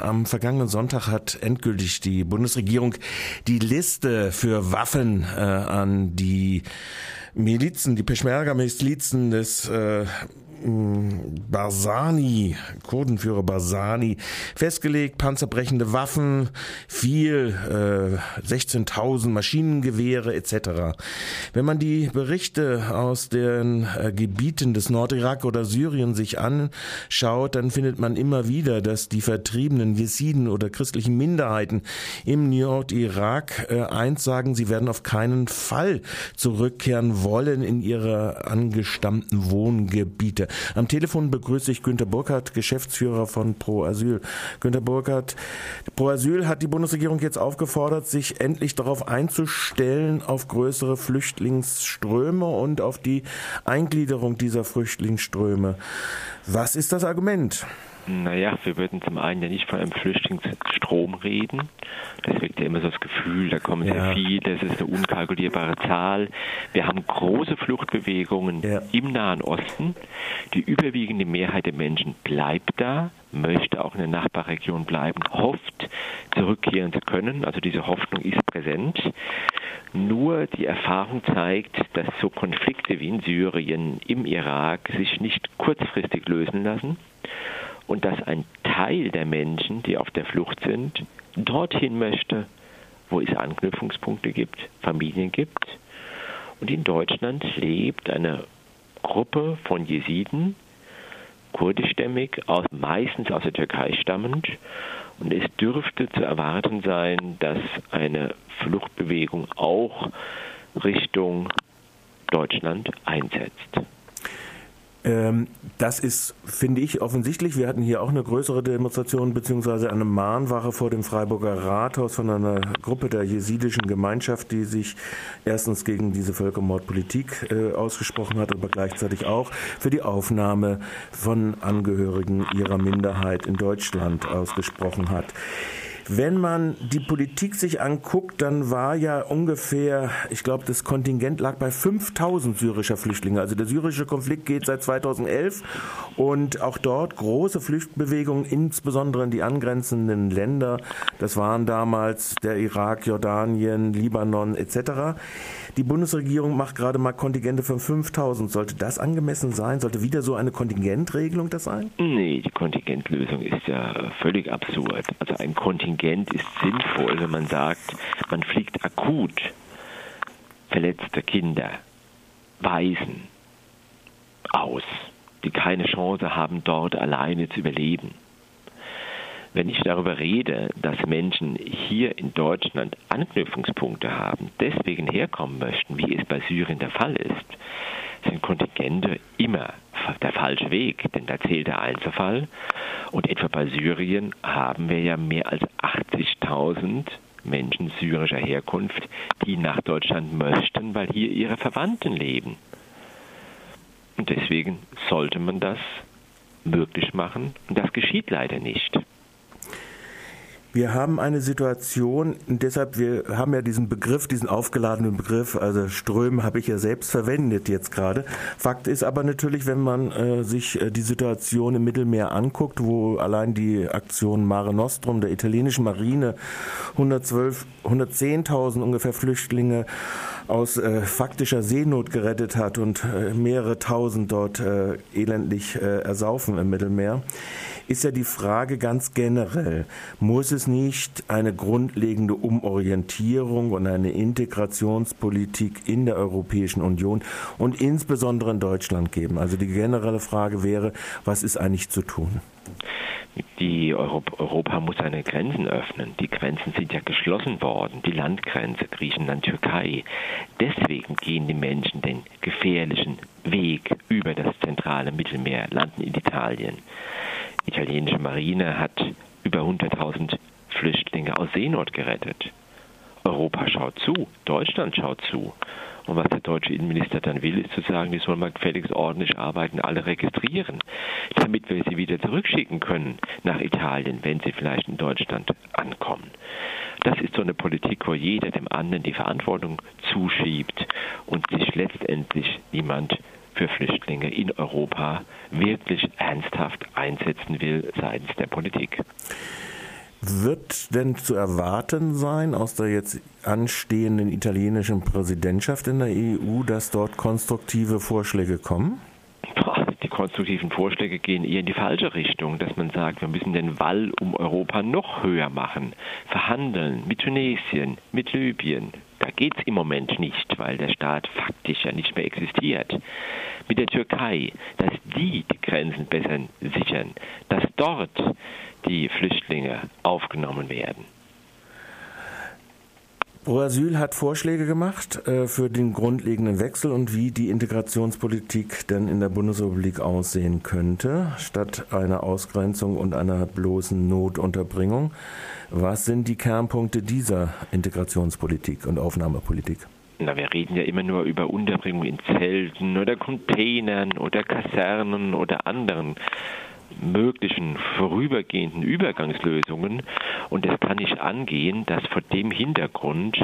Am vergangenen Sonntag hat endgültig die Bundesregierung die Liste für Waffen äh, an die Milizen, die Peschmerga-Milizen des äh, Barzani, Kurdenführer Barzani, festgelegt, panzerbrechende Waffen, viel, äh, 16.000 Maschinengewehre etc. Wenn man die Berichte aus den äh, Gebieten des Nordirak oder Syrien sich anschaut, dann findet man immer wieder, dass die vertriebenen Jesiden oder christlichen Minderheiten im Nordirak äh, eins sagen, sie werden auf keinen Fall zurückkehren wollen in ihre angestammten Wohngebiete. Am Telefon begrüße ich Günter Burkhardt, Geschäftsführer von Pro Asyl. Günter Burkhardt, Pro Asyl hat die Bundesregierung jetzt aufgefordert, sich endlich darauf einzustellen, auf größere Flüchtlingsströme und auf die Eingliederung dieser Flüchtlingsströme. Was ist das Argument? Naja, wir würden zum einen ja nicht von einem Flüchtlingsstrom reden. Das wirkt ja immer so das Gefühl, da kommen ja. sehr viele, das ist eine unkalkulierbare Zahl. Wir haben große Fluchtbewegungen ja. im Nahen Osten. Die überwiegende Mehrheit der Menschen bleibt da, möchte auch in der Nachbarregion bleiben, hofft, zurückkehren zu können. Also diese Hoffnung ist präsent. Nur die Erfahrung zeigt, dass so Konflikte wie in Syrien, im Irak sich nicht kurzfristig lösen lassen und dass ein Teil der Menschen, die auf der Flucht sind, dorthin möchte, wo es Anknüpfungspunkte gibt, Familien gibt. Und in Deutschland lebt eine Gruppe von Jesiden, kurdischstämmig, aus, meistens aus der Türkei stammend. Und es dürfte zu erwarten sein, dass eine Fluchtbewegung auch Richtung Deutschland einsetzt. Ähm, das ist, finde ich, offensichtlich. Wir hatten hier auch eine größere Demonstration beziehungsweise eine Mahnwache vor dem Freiburger Rathaus von einer Gruppe der jesidischen Gemeinschaft, die sich erstens gegen diese Völkermordpolitik äh, ausgesprochen hat, aber gleichzeitig auch für die Aufnahme von Angehörigen ihrer Minderheit in Deutschland ausgesprochen hat. Wenn man die Politik sich anguckt, dann war ja ungefähr, ich glaube, das Kontingent lag bei 5000 syrischer Flüchtlinge. Also der syrische Konflikt geht seit 2011 und auch dort große Flüchtbewegungen, insbesondere in die angrenzenden Länder. Das waren damals der Irak, Jordanien, Libanon etc. Die Bundesregierung macht gerade mal Kontingente von 5000. Sollte das angemessen sein? Sollte wieder so eine Kontingentregelung das sein? Nee, die Kontingentlösung ist ja völlig absurd. Also ein Kontingent ist sinnvoll, wenn man sagt, man fliegt akut verletzte Kinder, Waisen aus, die keine Chance haben, dort alleine zu überleben. Wenn ich darüber rede, dass Menschen hier in Deutschland Anknüpfungspunkte haben, deswegen herkommen möchten, wie es bei Syrien der Fall ist, sind Kontingente immer der falsche Weg, denn da zählt der Einzelfall. Und etwa bei Syrien haben wir ja mehr als 80.000 Menschen syrischer Herkunft, die nach Deutschland möchten, weil hier ihre Verwandten leben. Und deswegen sollte man das möglich machen. Und das geschieht leider nicht. Wir haben eine Situation, deshalb, wir haben ja diesen Begriff, diesen aufgeladenen Begriff, also Strömen habe ich ja selbst verwendet jetzt gerade. Fakt ist aber natürlich, wenn man äh, sich äh, die Situation im Mittelmeer anguckt, wo allein die Aktion Mare Nostrum der italienischen Marine 112, 110.000 ungefähr Flüchtlinge aus äh, faktischer Seenot gerettet hat und äh, mehrere tausend dort äh, elendlich ersaufen im Mittelmeer, ist ja die Frage ganz generell, muss es nicht eine grundlegende Umorientierung und eine Integrationspolitik in der Europäischen Union und insbesondere in Deutschland geben? Also die generelle Frage wäre, was ist eigentlich zu tun? Die Europa, Europa muss seine Grenzen öffnen. Die Grenzen sind ja geschlossen worden, die Landgrenze Griechenland, Türkei. Deswegen gehen die Menschen den gefährlichen Weg über das zentrale Mittelmeer, landen in Italien. Italienische Marine hat über 100.000 Flüchtlinge aus Seenot gerettet. Europa schaut zu, Deutschland schaut zu. Und was der deutsche Innenminister dann will, ist zu sagen, die sollen mal gefälligst ordentlich arbeiten, alle registrieren, damit wir sie wieder zurückschicken können nach Italien, wenn sie vielleicht in Deutschland ankommen. Das ist so eine Politik, wo jeder dem anderen die Verantwortung zuschiebt und sich letztendlich niemand für Flüchtlinge in Europa wirklich ernsthaft einsetzen will seitens der Politik. Wird denn zu erwarten sein aus der jetzt anstehenden italienischen Präsidentschaft in der EU, dass dort konstruktive Vorschläge kommen? Die konstruktiven Vorschläge gehen eher in die falsche Richtung, dass man sagt, wir müssen den Wall um Europa noch höher machen, verhandeln mit Tunesien, mit Libyen. Da geht es im Moment nicht, weil der Staat faktisch ja nicht mehr existiert. Mit der Türkei, dass die die Grenzen besser sichern, dass dort die Flüchtlinge aufgenommen werden. Pro Asyl hat Vorschläge gemacht äh, für den grundlegenden Wechsel und wie die Integrationspolitik denn in der Bundesrepublik aussehen könnte, statt einer Ausgrenzung und einer bloßen Notunterbringung. Was sind die Kernpunkte dieser Integrationspolitik und Aufnahmepolitik? Na, wir reden ja immer nur über Unterbringung in Zelten oder Containern oder Kasernen oder anderen möglichen vorübergehenden Übergangslösungen. Und es kann nicht angehen, dass vor dem Hintergrund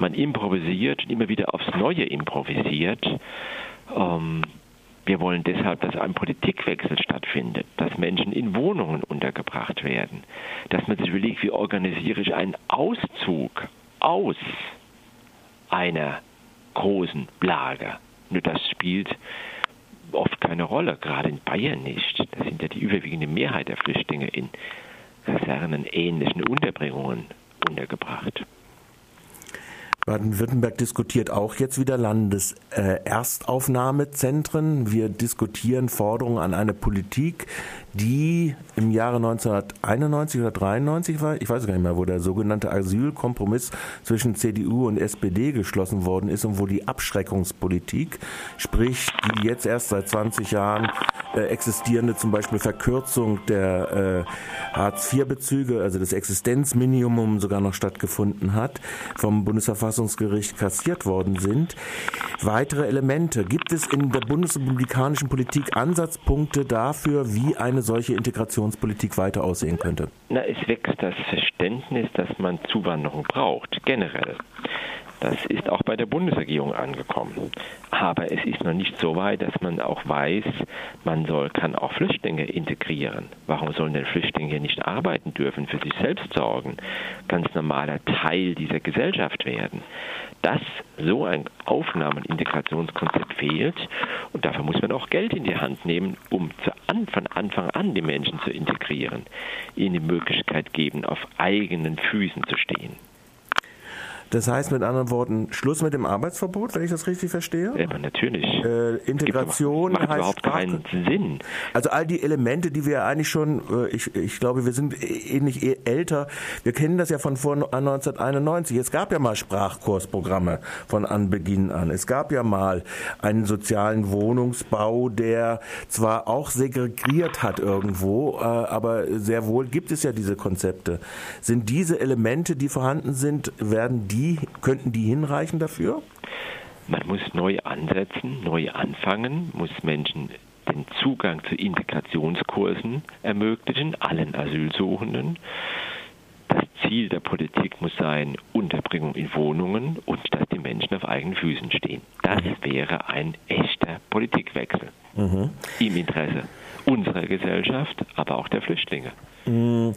man improvisiert und immer wieder aufs Neue improvisiert. Ähm, wir wollen deshalb, dass ein Politikwechsel stattfindet, dass Menschen in Wohnungen untergebracht werden, dass man sich überlegt, wie organisiere ich einen Auszug aus einer großen Lage. Nur das spielt oft keine Rolle, gerade in Bayern nicht. Da sind ja die überwiegende Mehrheit der Flüchtlinge in Kasernen ähnlichen Unterbringungen untergebracht. Baden-Württemberg diskutiert auch jetzt wieder Landeserstaufnahmezentren. Äh, Wir diskutieren Forderungen an eine Politik, die im Jahre 1991 oder 93 war, ich weiß gar nicht mehr, wo der sogenannte Asylkompromiss zwischen CDU und SPD geschlossen worden ist und wo die Abschreckungspolitik, sprich die jetzt erst seit 20 Jahren äh, existierende zum Beispiel Verkürzung der äh, Hartz-IV-Bezüge, also das Existenzminimum sogar noch stattgefunden hat, vom Bundesverfassungsgericht kassiert worden sind. Weitere Elemente. Gibt es in der bundesrepublikanischen Politik Ansatzpunkte dafür, wie eine solche Integrationspolitik weiter aussehen könnte? Na, es wächst das Verständnis, dass man Zuwanderung braucht, generell. Das ist auch bei der Bundesregierung angekommen. Aber es ist noch nicht so weit, dass man auch weiß, man soll, kann auch Flüchtlinge integrieren. Warum sollen denn Flüchtlinge nicht arbeiten dürfen, für sich selbst sorgen, ganz normaler Teil dieser Gesellschaft werden? Dass so ein Aufnahme- und Integrationskonzept fehlt und dafür muss man auch Geld in die Hand nehmen, um von Anfang an die Menschen zu integrieren, ihnen die Möglichkeit geben, auf eigenen Füßen zu stehen. Das heißt mit anderen Worten, Schluss mit dem Arbeitsverbot, wenn ich das richtig verstehe? Ja, natürlich. Äh, Integration macht heißt überhaupt keinen Sinn. Also all die Elemente, die wir eigentlich schon, äh, ich, ich glaube, wir sind ähnlich e, älter. Wir kennen das ja von vor 1991. Es gab ja mal Sprachkursprogramme von Anbeginn an. Es gab ja mal einen sozialen Wohnungsbau, der zwar auch segregiert hat irgendwo, äh, aber sehr wohl gibt es ja diese Konzepte. Sind diese Elemente, die vorhanden sind, werden die die, könnten die hinreichen dafür? Man muss neu ansetzen, neu anfangen, muss Menschen den Zugang zu Integrationskursen ermöglichen, allen Asylsuchenden. Das Ziel der Politik muss sein, Unterbringung in Wohnungen und dass die Menschen auf eigenen Füßen stehen. Das wäre ein echter Politikwechsel mhm. im Interesse unserer Gesellschaft, aber auch der Flüchtlinge. Mhm.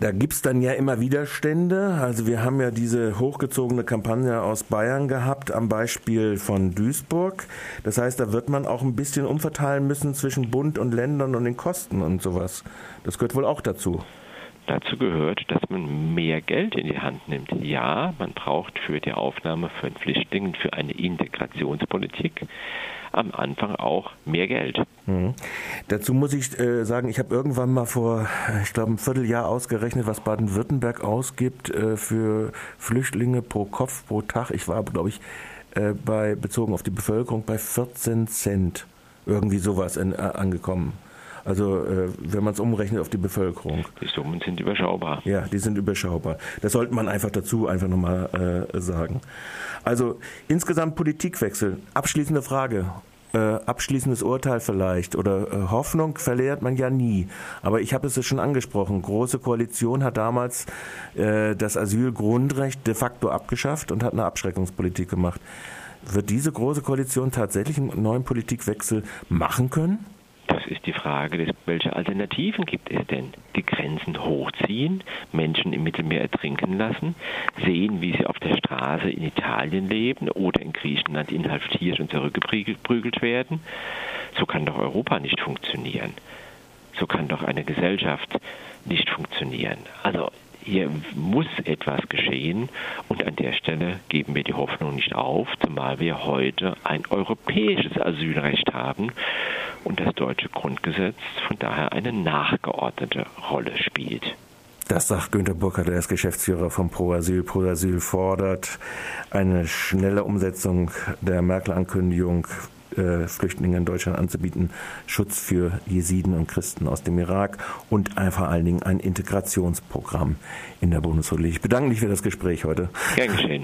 Da gibt's dann ja immer Widerstände. Also wir haben ja diese hochgezogene Kampagne aus Bayern gehabt am Beispiel von Duisburg. Das heißt, da wird man auch ein bisschen umverteilen müssen zwischen Bund und Ländern und den Kosten und sowas. Das gehört wohl auch dazu. Dazu gehört, dass man mehr Geld in die Hand nimmt. Ja, man braucht für die Aufnahme von Flüchtlingen, für eine Integrationspolitik am Anfang auch mehr Geld. Mhm. Dazu muss ich äh, sagen, ich habe irgendwann mal vor, ich glaube, ein Vierteljahr ausgerechnet, was Baden-Württemberg ausgibt äh, für Flüchtlinge pro Kopf pro Tag. Ich war, glaube ich, äh, bei bezogen auf die Bevölkerung bei 14 Cent irgendwie sowas in, äh, angekommen. Also äh, wenn man es umrechnet auf die Bevölkerung. Die Summen sind überschaubar. Ja, die sind überschaubar. Das sollte man einfach dazu einfach nochmal äh, sagen. Also insgesamt Politikwechsel. Abschließende Frage. Äh, abschließendes Urteil vielleicht oder äh, Hoffnung verliert man ja nie. Aber ich habe es schon angesprochen. Große Koalition hat damals äh, das Asylgrundrecht de facto abgeschafft und hat eine Abschreckungspolitik gemacht. Wird diese große Koalition tatsächlich einen neuen Politikwechsel machen können? Das ist die Frage, welche Alternativen gibt es denn? Die Grenzen hochziehen, Menschen im Mittelmeer ertrinken lassen, sehen, wie sie auf der Straße in Italien leben oder in Griechenland inhaftiert und zurückgeprügelt werden. So kann doch Europa nicht funktionieren. So kann doch eine Gesellschaft nicht funktionieren. Also hier muss etwas geschehen und an der Stelle geben wir die Hoffnung nicht auf, zumal wir heute ein europäisches Asylrecht haben und das deutsche Grundgesetz von daher eine nachgeordnete Rolle spielt. Das sagt Günter Burkhardt, der ist Geschäftsführer von Pro Asyl. Pro Asyl fordert eine schnelle Umsetzung der Merkel-Ankündigung äh, Flüchtlingen in Deutschland anzubieten, Schutz für Jesiden und Christen aus dem Irak und vor allen Dingen ein Integrationsprogramm in der Bundesrepublik. Ich bedanke mich für das Gespräch heute. Gern geschehen.